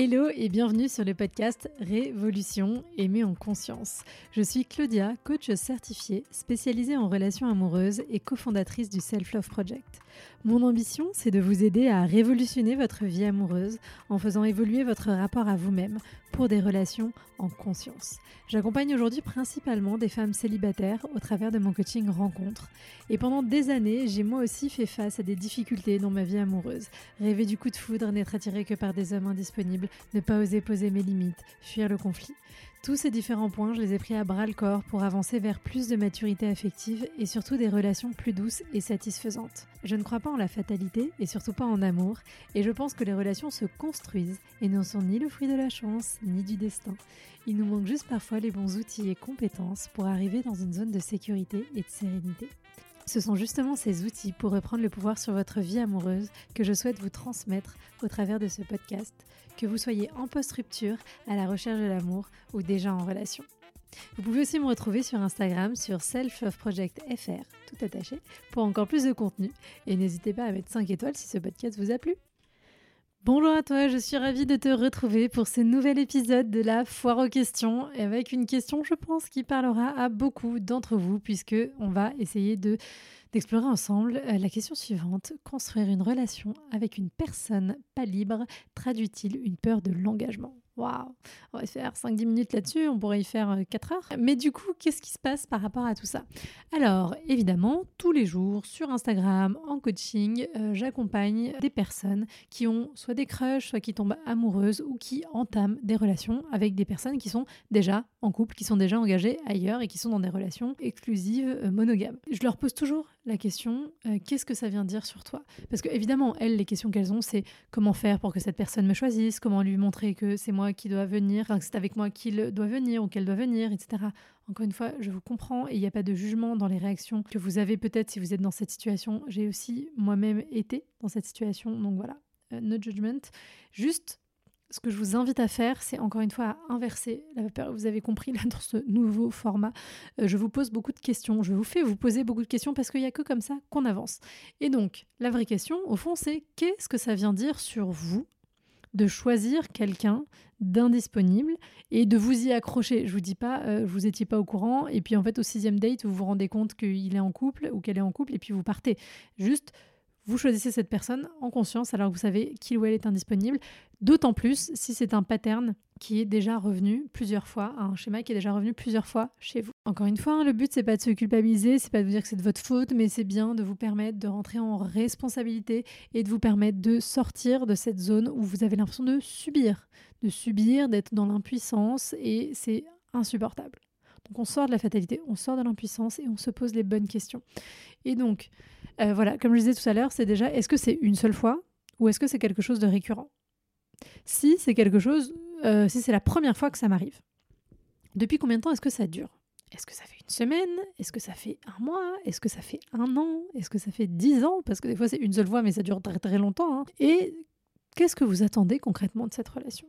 Hello et bienvenue sur le podcast Révolution aimée en conscience. Je suis Claudia, coach certifiée, spécialisée en relations amoureuses et cofondatrice du Self Love Project. Mon ambition, c'est de vous aider à révolutionner votre vie amoureuse en faisant évoluer votre rapport à vous-même pour des relations en conscience. J'accompagne aujourd'hui principalement des femmes célibataires au travers de mon coaching rencontre. Et pendant des années, j'ai moi aussi fait face à des difficultés dans ma vie amoureuse. Rêver du coup de foudre, n'être attiré que par des hommes indisponibles, ne pas oser poser mes limites, fuir le conflit. Tous ces différents points, je les ai pris à bras le corps pour avancer vers plus de maturité affective et surtout des relations plus douces et satisfaisantes. Je ne crois pas en la fatalité et surtout pas en amour, et je pense que les relations se construisent et ne sont ni le fruit de la chance ni du destin. Il nous manque juste parfois les bons outils et compétences pour arriver dans une zone de sécurité et de sérénité. Ce sont justement ces outils pour reprendre le pouvoir sur votre vie amoureuse que je souhaite vous transmettre au travers de ce podcast, que vous soyez en post-rupture, à la recherche de l'amour ou déjà en relation. Vous pouvez aussi me retrouver sur Instagram sur selfofprojectfr, tout attaché, pour encore plus de contenu. Et n'hésitez pas à mettre 5 étoiles si ce podcast vous a plu. Bonjour à toi, je suis ravie de te retrouver pour ce nouvel épisode de la foire aux questions et avec une question, je pense, qui parlera à beaucoup d'entre vous puisque on va essayer de d'explorer ensemble euh, la question suivante. Construire une relation avec une personne pas libre traduit-il une peur de l'engagement? Waouh On va faire 5-10 minutes là-dessus, on pourrait y faire 4 euh, heures. Mais du coup, qu'est-ce qui se passe par rapport à tout ça? Alors, évidemment, tous les jours, sur Instagram, en coaching, euh, j'accompagne des personnes qui ont soit des crushs, soit qui tombent amoureuses ou qui entament des relations avec des personnes qui sont déjà en couple, qui sont déjà engagées ailleurs et qui sont dans des relations exclusives, euh, monogames. Je leur pose toujours la question qu'est-ce que ça vient dire sur toi? Parce que évidemment, elles, les questions qu'elles ont, c'est comment faire pour que cette personne me choisisse, comment lui montrer que c'est moi qui doit venir, c'est avec moi qu'il doit venir ou qu'elle doit venir, etc. Encore une fois, je vous comprends et il n'y a pas de jugement dans les réactions que vous avez peut-être si vous êtes dans cette situation. J'ai aussi moi-même été dans cette situation, donc voilà, euh, no judgment. Juste, ce que je vous invite à faire, c'est encore une fois à inverser. Vous avez compris là dans ce nouveau format, euh, je vous pose beaucoup de questions. Je vous fais vous poser beaucoup de questions parce qu'il n'y a que comme ça qu'on avance. Et donc, la vraie question, au fond, c'est qu'est-ce que ça vient dire sur vous de choisir quelqu'un d'indisponible et de vous y accrocher. Je vous dis pas, euh, vous étiez pas au courant et puis en fait au sixième date vous vous rendez compte qu'il est en couple ou qu'elle est en couple et puis vous partez. Juste vous choisissez cette personne en conscience alors que vous savez qu'il ou elle est indisponible, d'autant plus si c'est un pattern qui est déjà revenu plusieurs fois, un schéma qui est déjà revenu plusieurs fois chez vous. Encore une fois, hein, le but c'est pas de se culpabiliser, c'est pas de vous dire que c'est de votre faute, mais c'est bien de vous permettre de rentrer en responsabilité et de vous permettre de sortir de cette zone où vous avez l'impression de subir, de subir, d'être dans l'impuissance et c'est insupportable. Donc on sort de la fatalité, on sort de l'impuissance et on se pose les bonnes questions. Et donc, euh, voilà, comme je disais tout à l'heure, c'est déjà est-ce que c'est une seule fois ou est-ce que c'est quelque chose de récurrent? Si c'est quelque chose, euh, si c'est la première fois que ça m'arrive, depuis combien de temps est-ce que ça dure? Est-ce que ça fait une semaine? Est-ce que ça fait un mois? Est-ce que ça fait un an? Est-ce que ça fait dix ans? Parce que des fois c'est une seule fois mais ça dure très très longtemps. Hein. Et qu'est-ce que vous attendez concrètement de cette relation?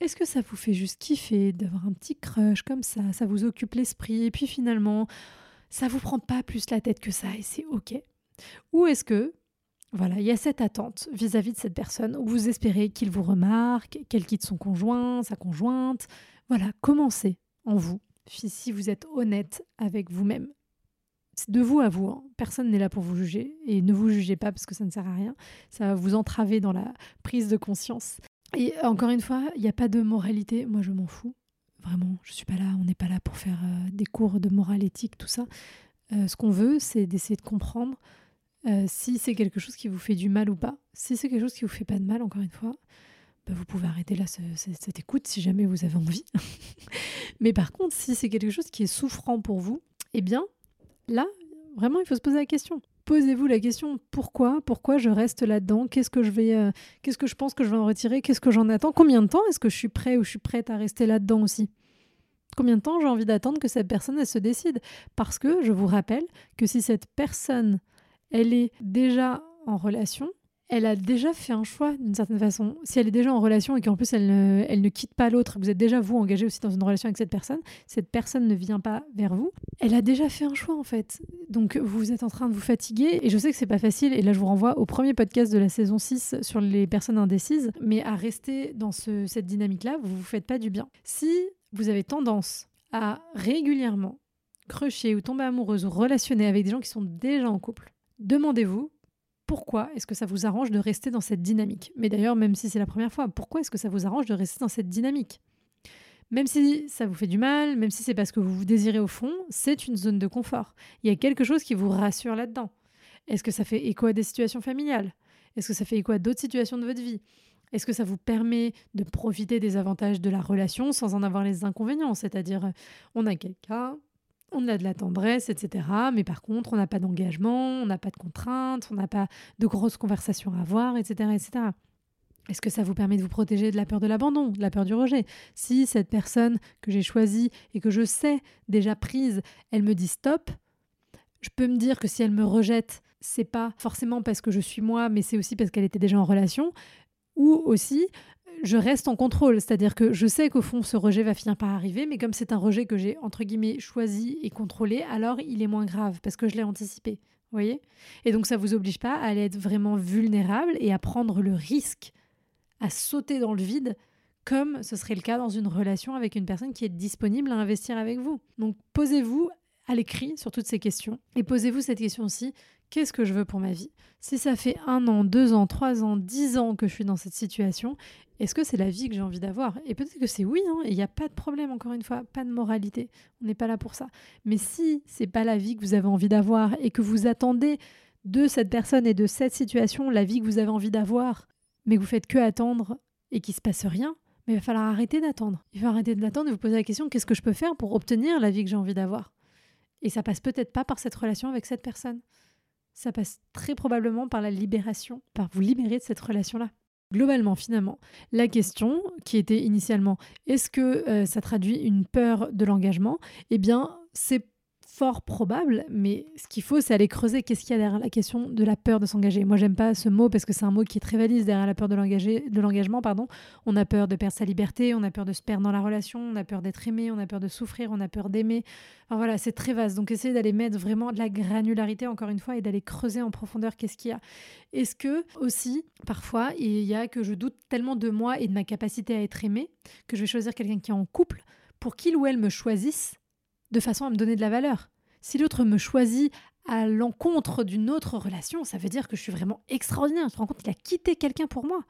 Est-ce que ça vous fait juste kiffer d'avoir un petit crush comme ça, ça vous occupe l'esprit et puis finalement ça vous prend pas plus la tête que ça et c'est ok ou est-ce que, voilà, il y a cette attente vis-à-vis de cette personne? Où vous espérez qu'il vous remarque, qu'elle quitte son conjoint, sa conjointe? Voilà, commencez en vous, si vous êtes honnête avec vous-même. C'est de vous à vous. Hein. Personne n'est là pour vous juger. Et ne vous jugez pas parce que ça ne sert à rien. Ça va vous entraver dans la prise de conscience. Et encore une fois, il n'y a pas de moralité. Moi, je m'en fous. Vraiment, je suis pas là. On n'est pas là pour faire euh, des cours de morale éthique, tout ça. Euh, ce qu'on veut, c'est d'essayer de comprendre euh, si c'est quelque chose qui vous fait du mal ou pas. Si c'est quelque chose qui vous fait pas de mal, encore une fois, bah, vous pouvez arrêter là cette écoute si jamais vous avez envie. Mais par contre, si c'est quelque chose qui est souffrant pour vous, eh bien, là, vraiment, il faut se poser la question. Posez-vous la question pourquoi Pourquoi je reste là-dedans? Qu'est-ce que je vais euh, Qu'est-ce que je pense que je vais en retirer? Qu'est-ce que j'en attends? Combien de temps est-ce que je suis prêt ou je suis prête à rester là-dedans aussi? Combien de temps j'ai envie d'attendre que cette personne elle se décide? Parce que je vous rappelle que si cette personne elle est déjà en relation, elle a déjà fait un choix d'une certaine façon. Si elle est déjà en relation et qu'en plus elle ne, quitte pas l'autre, vous êtes déjà vous engagé aussi dans une relation avec cette personne, cette personne ne vient pas vers vous, elle a déjà fait un choix en fait. Donc vous êtes en train de vous fatiguer et je sais que c'est pas facile et là je vous renvoie au premier podcast de la saison 6 sur les personnes indécises, mais à rester dans ce, cette dynamique-là, vous vous faites pas du bien. Si vous avez tendance à régulièrement crocher ou tomber amoureuse ou relationner avec des gens qui sont déjà en couple, demandez-vous pourquoi est-ce que ça vous arrange de rester dans cette dynamique? Mais d'ailleurs, même si c'est la première fois, pourquoi est-ce que ça vous arrange de rester dans cette dynamique? Même si ça vous fait du mal, même si c'est parce que vous vous désirez au fond, c'est une zone de confort. Il y a quelque chose qui vous rassure là-dedans. Est-ce que ça fait écho à des situations familiales? Est-ce que ça fait écho à d'autres situations de votre vie? Est-ce que ça vous permet de profiter des avantages de la relation sans en avoir les inconvénients? C'est-à-dire, on a quelqu'un, on a de la tendresse, etc. Mais par contre, on n'a pas d'engagement, on n'a pas de contraintes, on n'a pas de grosses conversations à avoir, etc. etc. Est-ce que ça vous permet de vous protéger de la peur de l'abandon, de la peur du rejet? Si cette personne que j'ai choisie et que je sais déjà prise, elle me dit stop, je peux me dire que si elle me rejette, c'est pas forcément parce que je suis moi, mais c'est aussi parce qu'elle était déjà en relation. Ou aussi, je reste en contrôle. C'est-à-dire que je sais qu'au fond, ce rejet va finir par arriver, mais comme c'est un rejet que j'ai, entre guillemets, choisi et contrôlé, alors il est moins grave parce que je l'ai anticipé. Vous voyez? Et donc, ça ne vous oblige pas à aller être vraiment vulnérable et à prendre le risque, à sauter dans le vide, comme ce serait le cas dans une relation avec une personne qui est disponible à investir avec vous. Donc, posez-vous à l'écrit sur toutes ces questions et posez-vous cette question aussi qu'est-ce que je veux pour ma vie? Si ça fait un an, deux ans, trois ans, dix ans que je suis dans cette situation, est-ce que c'est la vie que j'ai envie d'avoir? Et peut-être que c'est oui, hein, et il n'y a pas de problème, encore une fois, pas de moralité. On n'est pas là pour ça. Mais si c'est pas la vie que vous avez envie d'avoir et que vous attendez de cette personne et de cette situation la vie que vous avez envie d'avoir, mais que vous faites que attendre et qu'il se passe rien, mais il va falloir arrêter d'attendre. Il faut arrêter de l'attendre et vous poser la question qu'est-ce que je peux faire pour obtenir la vie que j'ai envie d'avoir? Et ça passe peut-être pas par cette relation avec cette personne ça passe très probablement par la libération, par vous libérer de cette relation-là. Globalement, finalement, la question qui était initialement est-ce que euh, ça traduit une peur de l'engagement? Eh bien, c'est fort probable, mais ce qu'il faut, c'est aller creuser qu'est-ce qu'il y a derrière la question de la peur de s'engager. Moi, j'aime pas ce mot parce que c'est un mot qui est très valise derrière la peur de l'engagement. Pardon. On a peur de perdre sa liberté, on a peur de se perdre dans la relation, on a peur d'être aimé, on a peur de souffrir, on a peur d'aimer. Enfin, voilà, c'est très vaste. Donc, essayez d'aller mettre vraiment de la granularité, encore une fois, et d'aller creuser en profondeur qu'est-ce qu'il y a. Est-ce que, aussi, parfois, il y a que je doute tellement de moi et de ma capacité à être aimé que je vais choisir quelqu'un qui est en couple pour qu'il ou elle me choisisse de façon à me donner de la valeur. Si l'autre me choisit à l'encontre d'une autre relation, ça veut dire que je suis vraiment extraordinaire. Je me rends compte qu'il a quitté quelqu'un pour moi.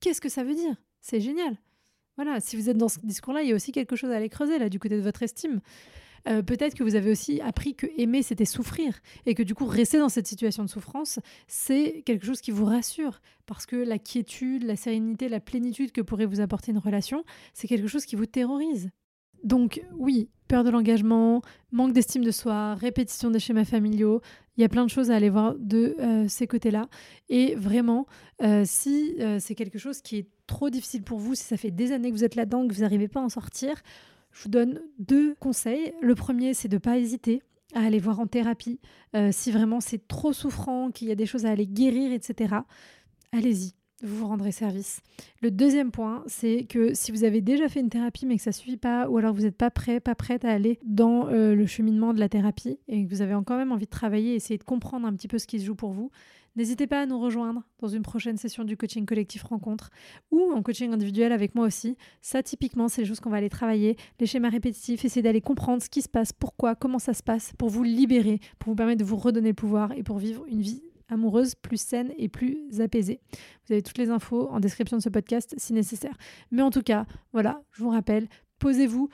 Qu'est-ce que ça veut dire? C'est génial. Voilà, si vous êtes dans ce discours-là, il y a aussi quelque chose à aller creuser là du côté de votre estime. Euh, peut-être que vous avez aussi appris que aimer, c'était souffrir. Et que du coup, rester dans cette situation de souffrance, c'est quelque chose qui vous rassure. Parce que la quiétude, la sérénité, la plénitude que pourrait vous apporter une relation, c'est quelque chose qui vous terrorise. Donc oui, peur de l'engagement, manque d'estime de soi, répétition des schémas familiaux, il y a plein de choses à aller voir de euh, ces côtés-là. Et vraiment, euh, si euh, c'est quelque chose qui est trop difficile pour vous, si ça fait des années que vous êtes là-dedans, que vous n'arrivez pas à en sortir, je vous donne deux conseils. Le premier, c'est de ne pas hésiter à aller voir en thérapie. si vraiment c'est trop souffrant, qu'il y a des choses à aller guérir, etc., allez-y vous vous rendrez service. Le deuxième point, c'est que si vous avez déjà fait une thérapie mais que ça ne suffit pas, ou alors vous n'êtes pas prêt, pas prête à aller dans euh, le cheminement de la thérapie et que vous avez encore même envie de travailler, essayer de comprendre un petit peu ce qui se joue pour vous, n'hésitez pas à nous rejoindre dans une prochaine session du coaching collectif rencontre ou en coaching individuel avec moi aussi. Ça, typiquement, c'est les choses qu'on va aller travailler, les schémas répétitifs, essayer d'aller comprendre ce qui se passe, pourquoi, comment ça se passe, pour vous libérer, pour vous permettre de vous redonner le pouvoir et pour vivre une vie amoureuse plus saine et plus apaisée. Vous avez toutes les infos en description de ce podcast si nécessaire. Mais en tout cas, voilà, je vous rappelle, posez-vous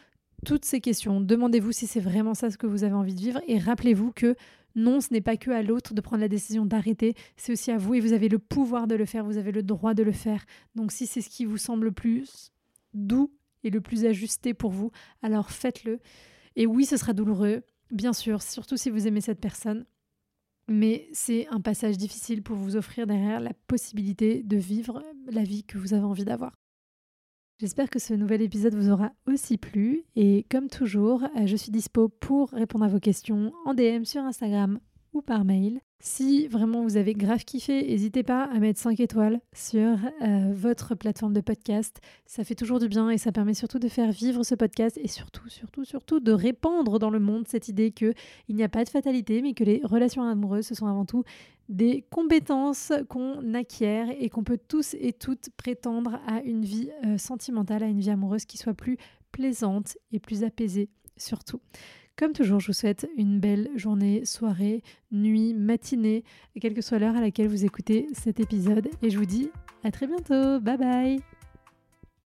toutes ces questions, demandez-vous si c'est vraiment ça ce que vous avez envie de vivre et rappelez-vous que non, ce n'est pas que à l'autre de prendre la décision d'arrêter, c'est aussi à vous et vous avez le pouvoir de le faire, vous avez le droit de le faire. Donc si c'est ce qui vous semble le plus doux et le plus ajusté pour vous, alors faites-le. Et oui, ce sera douloureux, bien sûr, surtout si vous aimez cette personne mais c'est un passage difficile pour vous offrir derrière la possibilité de vivre la vie que vous avez envie d'avoir. J'espère que ce nouvel épisode vous aura aussi plu et comme toujours, euh, je suis dispo pour répondre à vos questions en DM sur Instagram ou par mail. Si vraiment vous avez grave kiffé, n'hésitez pas à mettre 5 étoiles sur euh, votre plateforme de podcast. Ça fait toujours du bien et ça permet surtout de faire vivre ce podcast et surtout, surtout, surtout de répandre dans le monde cette idée qu'il n'y a pas de fatalité, mais que les relations amoureuses, ce sont avant tout des compétences qu'on acquiert et qu'on peut tous et toutes prétendre à une vie euh, sentimentale, à une vie amoureuse qui soit plus plaisante et plus apaisée surtout. Comme toujours, je vous souhaite une belle journée, soirée, nuit, matinée, quelle que soit l'heure à laquelle vous écoutez cet épisode. Et je vous dis à très bientôt. Bye bye